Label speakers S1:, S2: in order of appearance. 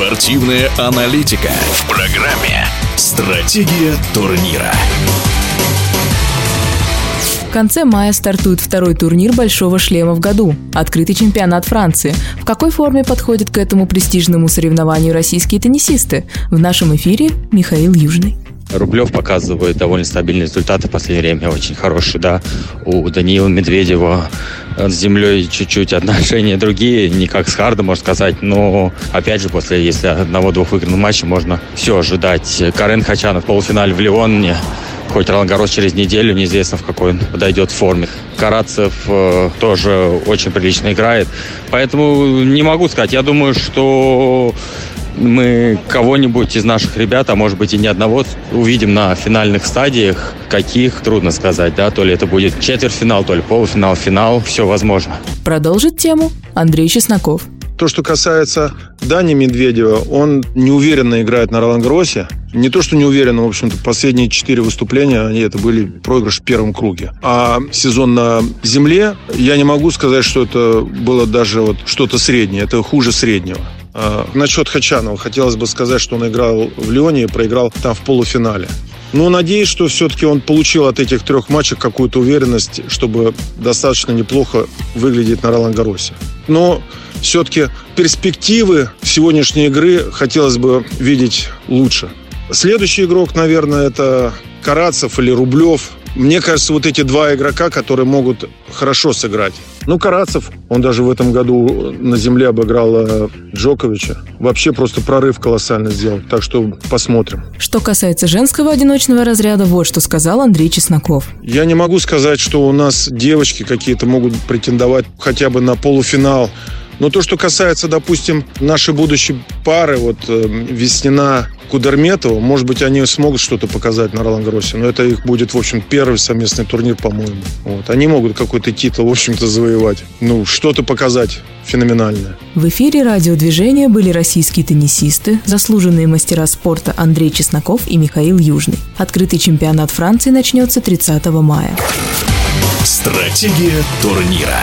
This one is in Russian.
S1: Спортивная аналитика в программе «Стратегия турнира».
S2: В конце мая стартует второй турнир «Большого шлема» в году – открытый чемпионат Франции. В какой форме подходят к этому престижному соревнованию российские теннисисты? В нашем эфире Михаил Южный.
S3: Рублев показывает довольно стабильные результаты в последнее время, очень хорошие, да. У Даниила Медведева с землей чуть-чуть отношения другие, не как с Хардом, можно сказать, но опять же, после, если одного-двух выигранных матчей, можно все ожидать. Карен Хачанов в полуфинале в Лионе хоть Ролан Гарос через неделю, неизвестно в какой он подойдет форме. Карацев э, тоже очень прилично играет. Поэтому не могу сказать. Я думаю, что мы кого-нибудь из наших ребят, а может быть и не одного, увидим на финальных стадиях. Каких, трудно сказать, да, то ли это будет четвертьфинал, то ли полуфинал, финал, все возможно.
S2: Продолжит тему Андрей Чесноков.
S4: То, что касается Дани Медведева, он неуверенно играет на Ролан Гроссе. Не то, что неуверенно, в общем-то, последние четыре выступления, они это были проигрыш в первом круге. А сезон на земле, я не могу сказать, что это было даже вот что-то среднее. Это хуже среднего. А, насчет Хачанова. Хотелось бы сказать, что он играл в Лионе и проиграл там в полуфинале. Но надеюсь, что все-таки он получил от этих трех матчей какую-то уверенность, чтобы достаточно неплохо выглядеть на Ролан Гаросе. Но все-таки перспективы сегодняшней игры хотелось бы видеть лучше. Следующий игрок, наверное, это Карацев или Рублев. Мне кажется, вот эти два игрока, которые могут хорошо сыграть. Ну, Карацев, он даже в этом году на земле обыграл э, Джоковича. Вообще просто прорыв колоссально сделал. Так что посмотрим.
S2: Что касается женского одиночного разряда, вот что сказал Андрей Чесноков.
S4: Я не могу сказать, что у нас девочки какие-то могут претендовать хотя бы на полуфинал но то, что касается, допустим, нашей будущей пары, вот э, Веснина Кудерметова, может быть, они смогут что-то показать на Ролан Гроссе, но это их будет, в общем, первый совместный турнир, по-моему. Вот. Они могут какой-то титул, в общем-то, завоевать. Ну, что-то показать феноменальное.
S2: В эфире радиодвижения были российские теннисисты, заслуженные мастера спорта Андрей Чесноков и Михаил Южный. Открытый чемпионат Франции начнется 30 мая.
S1: Стратегия турнира.